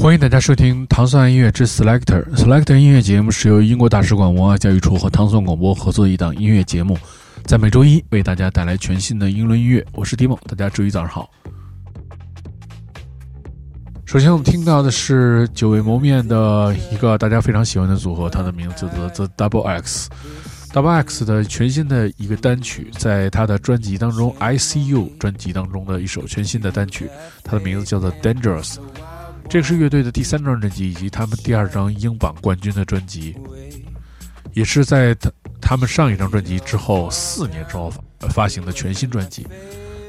欢迎大家收听糖蒜音乐之 Selector。Selector 音乐节目是由英国大使馆文化教育处和糖蒜广播合作的一档音乐节目，在每周一为大家带来全新的英伦音乐。我是 Dimo，大家周一早上好。首先，我们听到的是久未谋面的一个大家非常喜欢的组合，它的名字叫做 The Double X。Double X 的全新的一个单曲，在他的专辑当中，ICU 专辑当中的一首全新的单曲，它的名字叫做 Dangerous。这个是乐队的第三张专辑，以及他们第二张英榜冠军的专辑，也是在他他们上一张专辑之后四年之后发发行的全新专辑。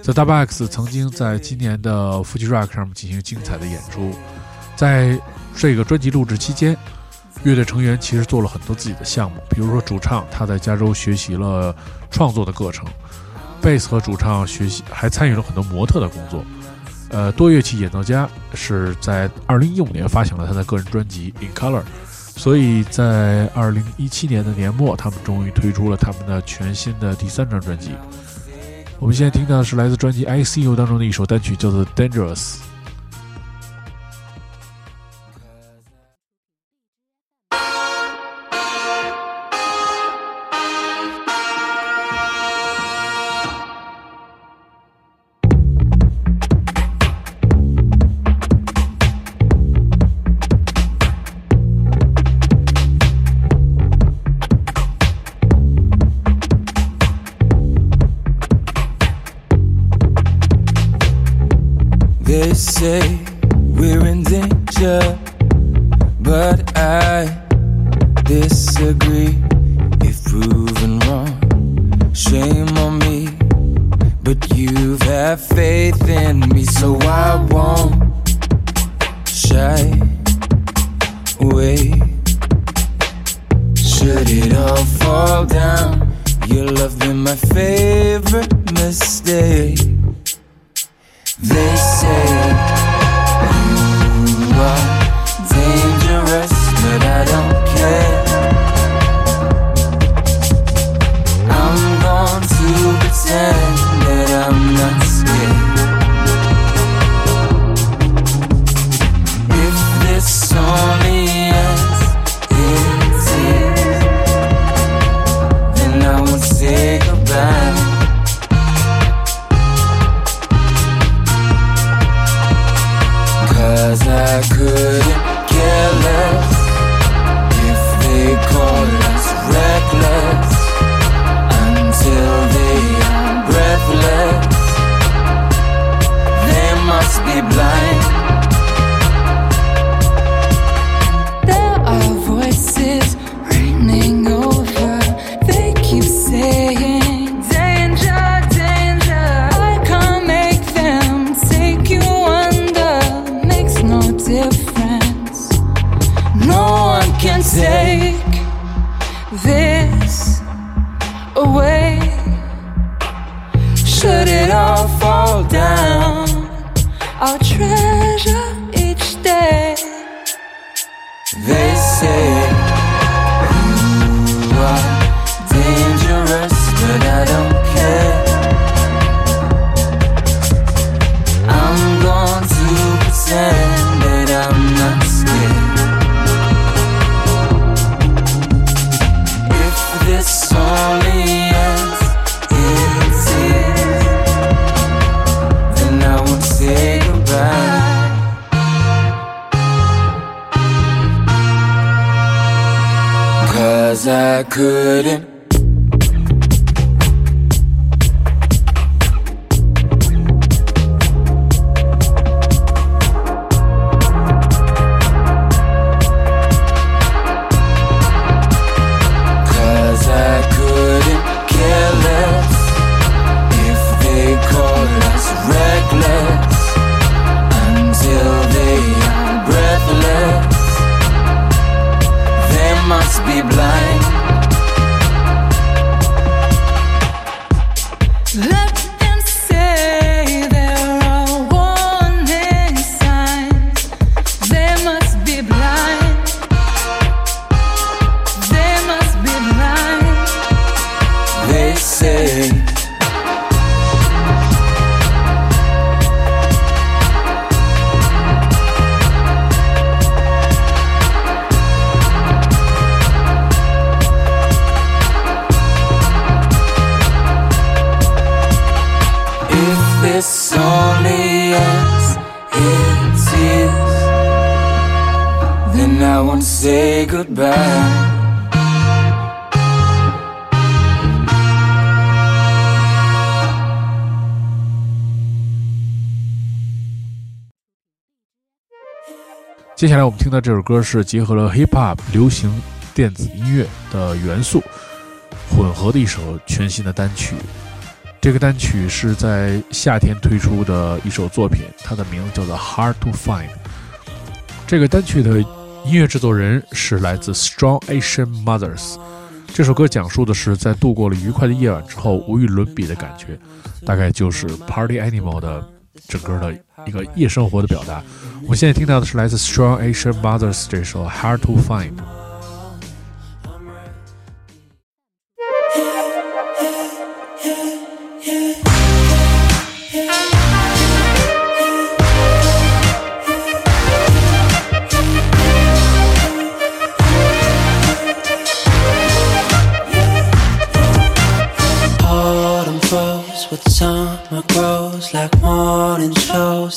The d o u b l X 曾经在今年的 Fuji Rock 上面进行精彩的演出，在这个专辑录制期间，乐队成员其实做了很多自己的项目，比如说主唱他在加州学习了创作的课程，贝斯和主唱学习还参与了很多模特的工作。呃，多乐器演奏家是在二零一五年发行了他的个人专辑《In Color》，所以在二零一七年的年末，他们终于推出了他们的全新的第三张专辑。我们现在听到的是来自专辑《ICU》当中的一首单曲，叫做《Dangerous》。Disagree. If proven wrong, shame on me. But you've had faith in me, so I won't shy away. Should it all fall down, your love been my favorite mistake. They say 接下来我们听到这首歌是结合了 hip hop 流行电子音乐的元素混合的一首全新的单曲。这个单曲是在夏天推出的一首作品，它的名字叫做《Hard to Find》。这个单曲的音乐制作人是来自 Strong Asian Mothers。这首歌讲述的是在度过了愉快的夜晚之后无与伦比的感觉，大概就是 Party Animal 的整个的一个夜生活的表达。我现在听到的是来自 Strong Asian Mothers 这首《Hard to Find》。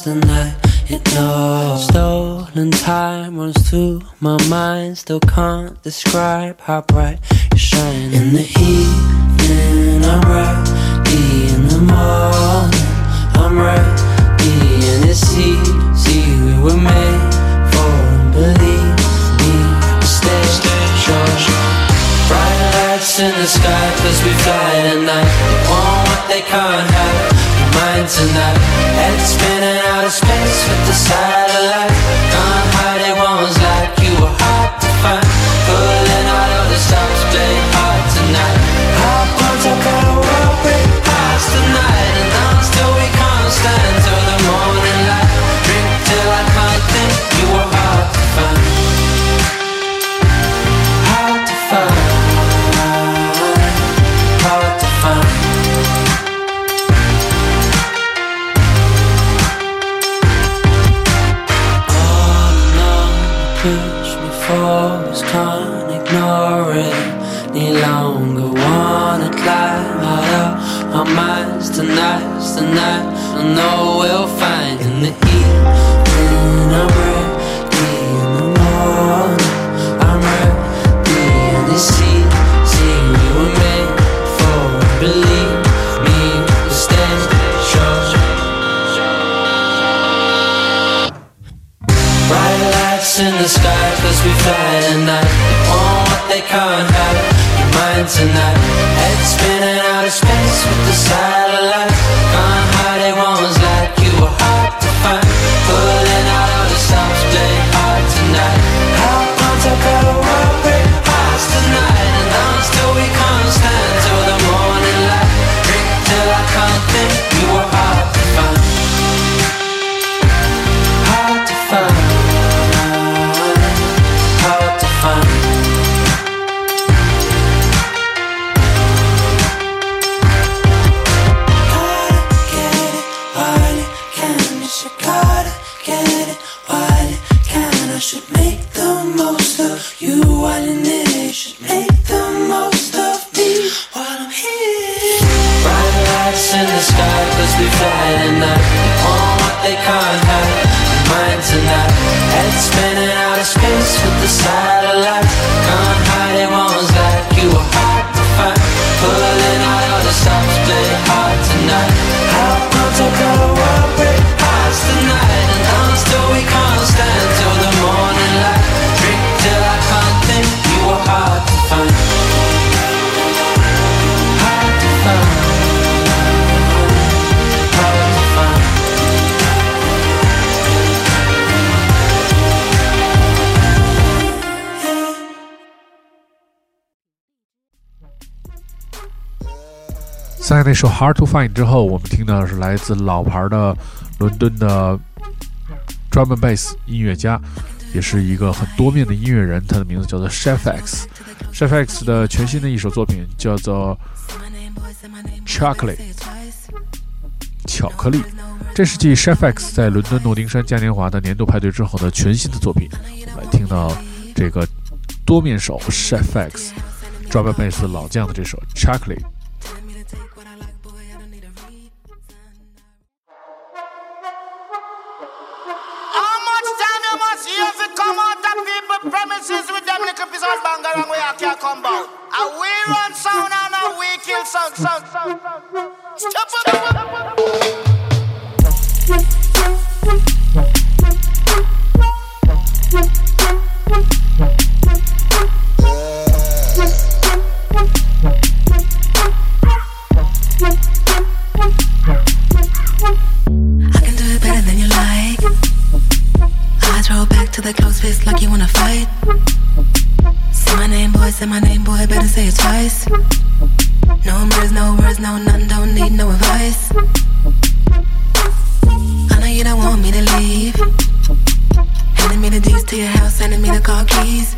The night it knows. Stolen time runs through my mind Still can't describe how bright you shine In the evening I'm ready In the morning. I'm ready And it's easy we were made lights in the sky cause we fly tonight They want what they can't have. Mind tonight. Head spinning out of space with the satellite. Gone hiding ones like you were hard to find They want what they can't 在那首《Hard to Find》之后，我们听到的是来自老牌的伦敦的 drum and bass 音乐家，也是一个很多面的音乐人。他的名字叫做 Chef X。Chef X 的全新的一首作品叫做《Chocolate》，巧克力。这是继 Chef X 在伦敦诺丁山嘉年华的年度派对之后的全新的作品。我们来听到这个多面手 Chef X drum and bass 老将的这首《Chocolate》。We are can't come back. And we run sound and and we kill sound, sound, sound, sound. Step I can do it better than you like. Eyes roll back to the close fist like you wanna fight. Say my name, boy, better say it twice. No words, no words, no none, don't need no advice. I know you don't want me to leave. Handing me the deeds to your house, sending me the car keys.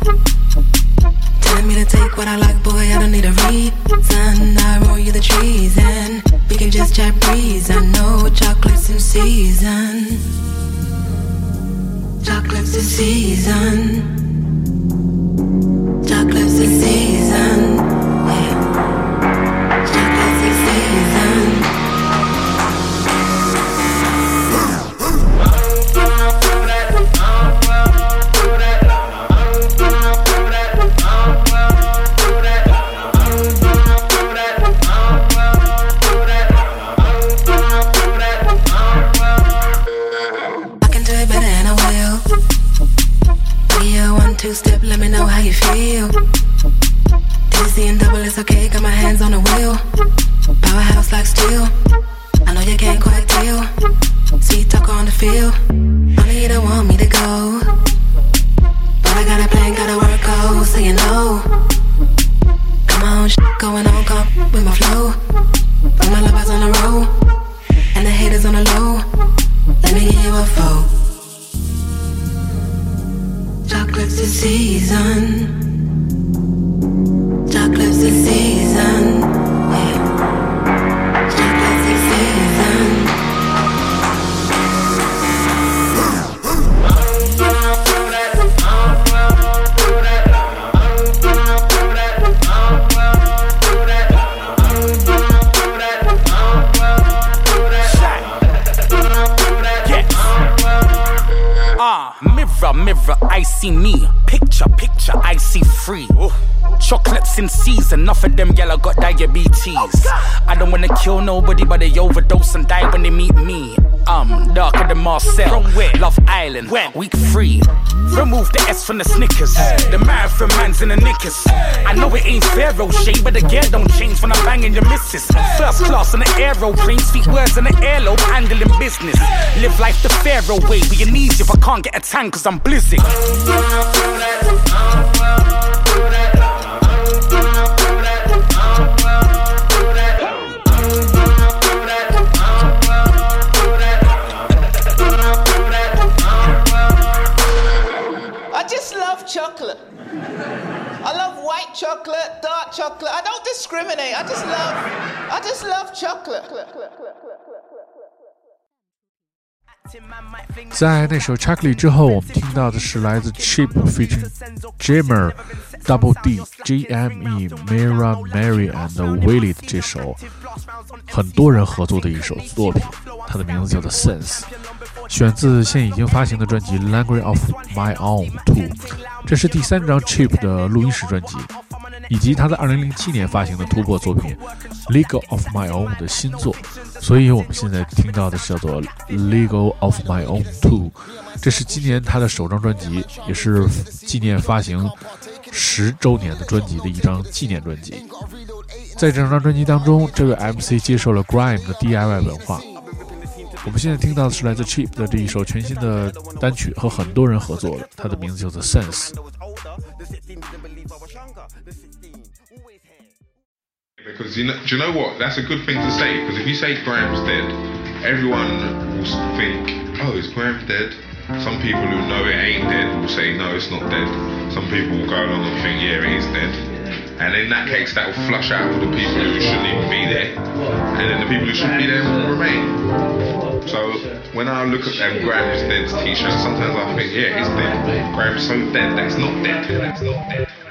Mirror, I see me. Picture, picture, I see free. Chocolates in season, enough of them yellow got diabetes. I don't wanna kill nobody, but they overdose and die when they meet me. Um, darker than Marcel. From where? Love Island. When? Week three. Remove the S from the Snickers. The marathon man's in the knickers. I know it ain't Pharaoh shade, but the gear don't change when I'm banging your missus. First class on the aeroplane, speak words in the airlobe, handling business. Live life the Pharaoh way, an easy if I can't get a tan cause I'm blizzing. I just love chocolate. I love white chocolate, dark chocolate. I don't discriminate. I just love, I just love chocolate. 在那首《Chocolate》之后，我们听到的是来自 Cheap featuring Jamer Double D、G M E Mira Mary and Willie 的这首很多人合作的一首作品，它的名字叫做《Sense》，选自现已经发行的专辑《Language of My Own Two》，这是第三张 Chip 的录音室专辑，以及他在2007年发行的突破作品《Legal of My Own》的新作。所以我们现在听到的是叫做《Legal of My Own Two》，这是今年他的首张专辑，也是纪念发行十周年的专辑的一张纪念专辑。在这张专辑当中，这位 MC 接受了 Grime 的 DIY 文化。我们现在听到的是来自 Chip 的这一首全新的单曲，和很多人合作的，它的名字叫做《Sense》。Because you know, do you know what? That's a good thing to say. Because if you say Grime's dead, everyone will think, "Oh, is Grime dead?" Some people who know it ain't dead will say, "No, it's not dead." Some people will go along and think, "Yeah, it is dead." And in that case, that will flush out all the people who shouldn't even be there, and then the people who should be there will remain. So when I look at um, Grime's dead t-shirt, sometimes I think, "Yeah, it's dead." Grime's so dead. Not dead. That's not dead.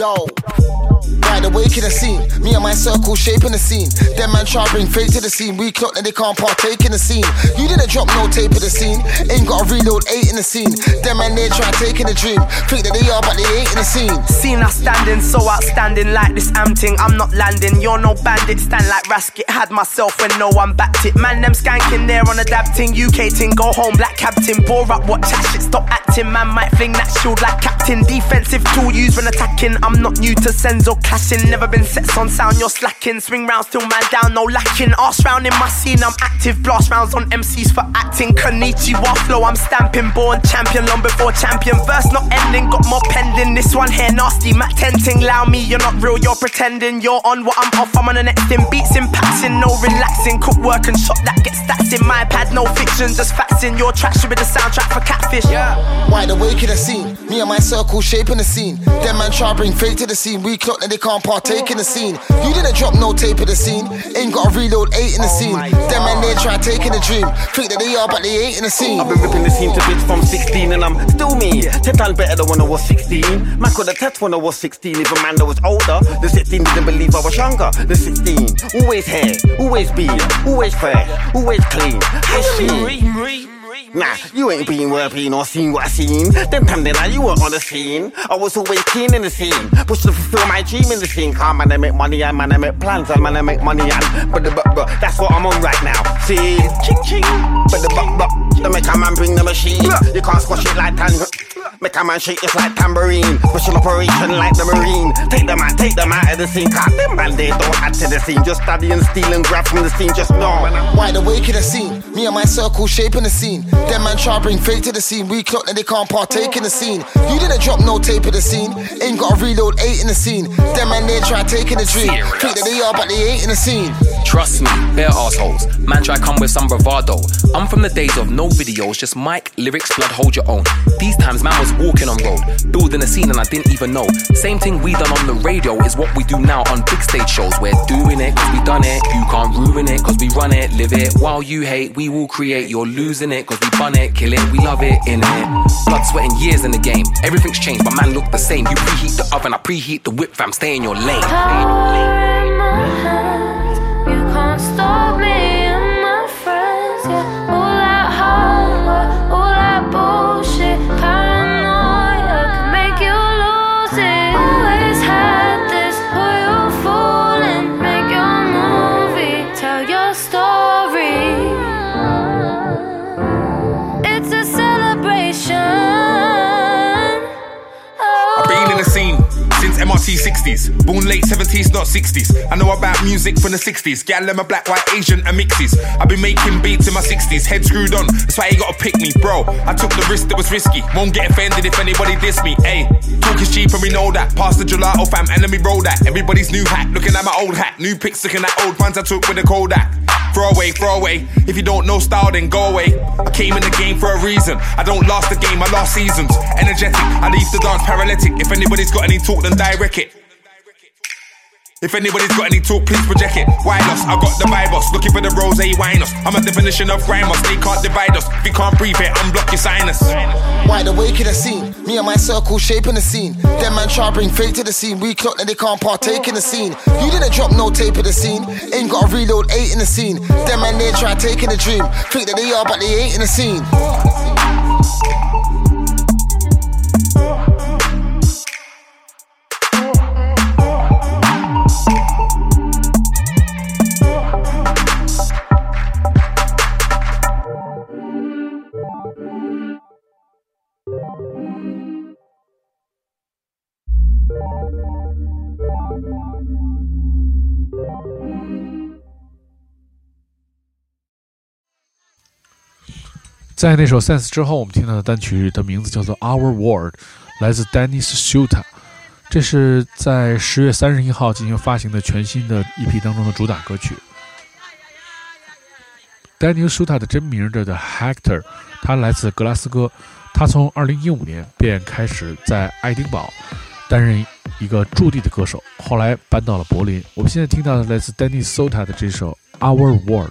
Yo. Wide awake in the scene, me and my circle shaping the scene. Them man try bring fate to the scene, we clock that they can't partake in the scene. You didn't drop no tape of the scene, ain't got a reload eight in the scene. Them man they try taking the dream, think that they are but they ain't in the scene. Seen us standing so outstanding like this am thing. I'm not landing, you're no bandit. Stand like Rasket, had myself when no one backed it. Man, them skanking there on a dab ting. UK ting, go home, black captain. Bore up, what chat shit, stop acting. Man might fling that shield like captain. Defensive tool used when attacking. I'm not new to Senzo clashing. Never been sets on sound, you're slacking. Swing rounds, still man down, no lacking. Arse round in my scene, I'm active. Blast rounds on MCs for acting. Konnichiwa flow, I'm stamping. Born champion, long before champion. Verse not ending, got more pending. This one here nasty, Matt tenting. Allow me, you're not real, you're pretending. You're on what I'm off, I'm on the next thing. Beats impacting, no relaxing. Cook work and shot that gets stats in my pad. No fiction, just facts in. Your track should be the soundtrack for catfish. Yeah. Wide awake in the scene, me and my circle shaping the scene. Them man try bring fate to the scene, we clock that they can't partake in the scene. You didn't drop no tape of the scene, ain't got a reload eight in the oh scene. Them man they try taking the dream, think that they are but they ain't in the scene. I've been ripping the scene to bits from 16 and I'm still me. Ten times better than when I was 16. Man could have test when I was 16 if a man that was older. The 16 didn't believe I was younger. The 16, always hair, always be, always fair, always clean. Hey. Nah, you ain't been where I've been or seen what I seen. Them time then I, you weren't on the scene. I was always keen in the scene. Push to fulfill my dream in the scene. Car man, I make money and man, I make plans and man, I make money and but the but, but that's what I'm on right now. See, ching ching. But the but but the make a man bring the machine. You can't squash it like tan. Make a man shake it like tambourine. Special operation like the marine. Take them out, take them out of the scene. Cut them man, they don't add to the scene. Just study and steal and grab from the scene. Just know. Wide awake in the scene, me and my circle shaping the scene. Them man try bring fake to the scene, we clock that they can't partake in the scene. You didn't drop no tape of the scene, ain't got a reload eight in the scene. Them man they try taking the dream, think that they are but they ain't in the scene. Trust me, they're assholes. Man, try come with some bravado. I'm from the days of no videos, just mic, lyrics, blood, hold your own. These times, man was walking on road, building a scene, and I didn't even know. Same thing we done on the radio is what we do now on big stage shows. We're doing it cause we done it. You can't ruin it cause we run it, live it. While you hate, we will create. You're losing it cause we bun it, kill it, we love it, in it. Blood, sweat, and years in the game. Everything's changed, but man look the same. You preheat the oven, I preheat the whip, fam. Stay in your lane. Power in my MRT 60s. Born late 70s, not 60s. I know about music from the 60s. Gal, a black, white, Asian, and mixes. I've been making beats in my 60s. Head screwed on, that's why you gotta pick me, bro. I took the risk that was risky. Won't get offended if anybody diss me. Ayy, talk is cheap and we know that. Past the gelato oh, fam, and let me roll that. Everybody's new hat, looking at my old hat. New pics, looking at old ones I took with a Kodak. Throw away, throw away. If you don't know style, then go away. I came in the game for a reason. I don't last the game, I last seasons. Energetic, I leave the dance paralytic. If anybody's got any talk, then direct it. If anybody's got any talk, please project it. Why us? I got the Bibos, looking for the rose wine us. I'm a definition of grime us, they can't divide us. If you can't breathe it, unblock your sinus. Wide awake in the scene, me and my circle shaping the scene. Them man try bring fate to the scene, we clock that they can't partake in the scene. You didn't drop no tape of the scene, ain't got a reload eight in the scene. Them man they try taking the dream, think that they are but they ain't in the scene. 在那首《Sense》之后，我们听到的单曲的名字叫做《Our World》，来自 Dennis Shuta。这是在十月三十一号进行发行的全新的 EP 当中的主打歌曲。DANIS Shuta 的真名叫做 Hector，他来自格拉斯哥。他从二零一五年便开始在爱丁堡担任一个驻地的歌手，后来搬到了柏林。我们现在听到的来自 Dennis Shuta 的这首《Our World》。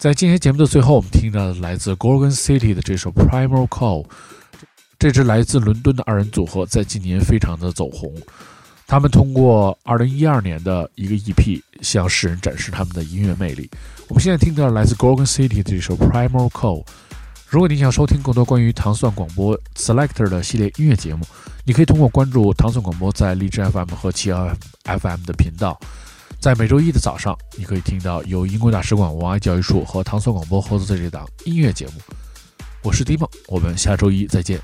在今天节目的最后，我们听到来自 Gorgon City 的这首 Primal Call。这支来自伦敦的二人组合在近年非常的走红，他们通过2012年的一个 EP 向世人展示他们的音乐魅力。我们现在听到来自 Gorgon City 的这首 Primal Call。如果你想收听更多关于糖蒜广播 Selector 的系列音乐节目，你可以通过关注糖蒜广播在荔枝 FM 和企鹅 FM 的频道。在每周一的早上，你可以听到由英国大使馆文化教育处和唐宋广播合作的这档音乐节目。我是迪梦，我们下周一再见。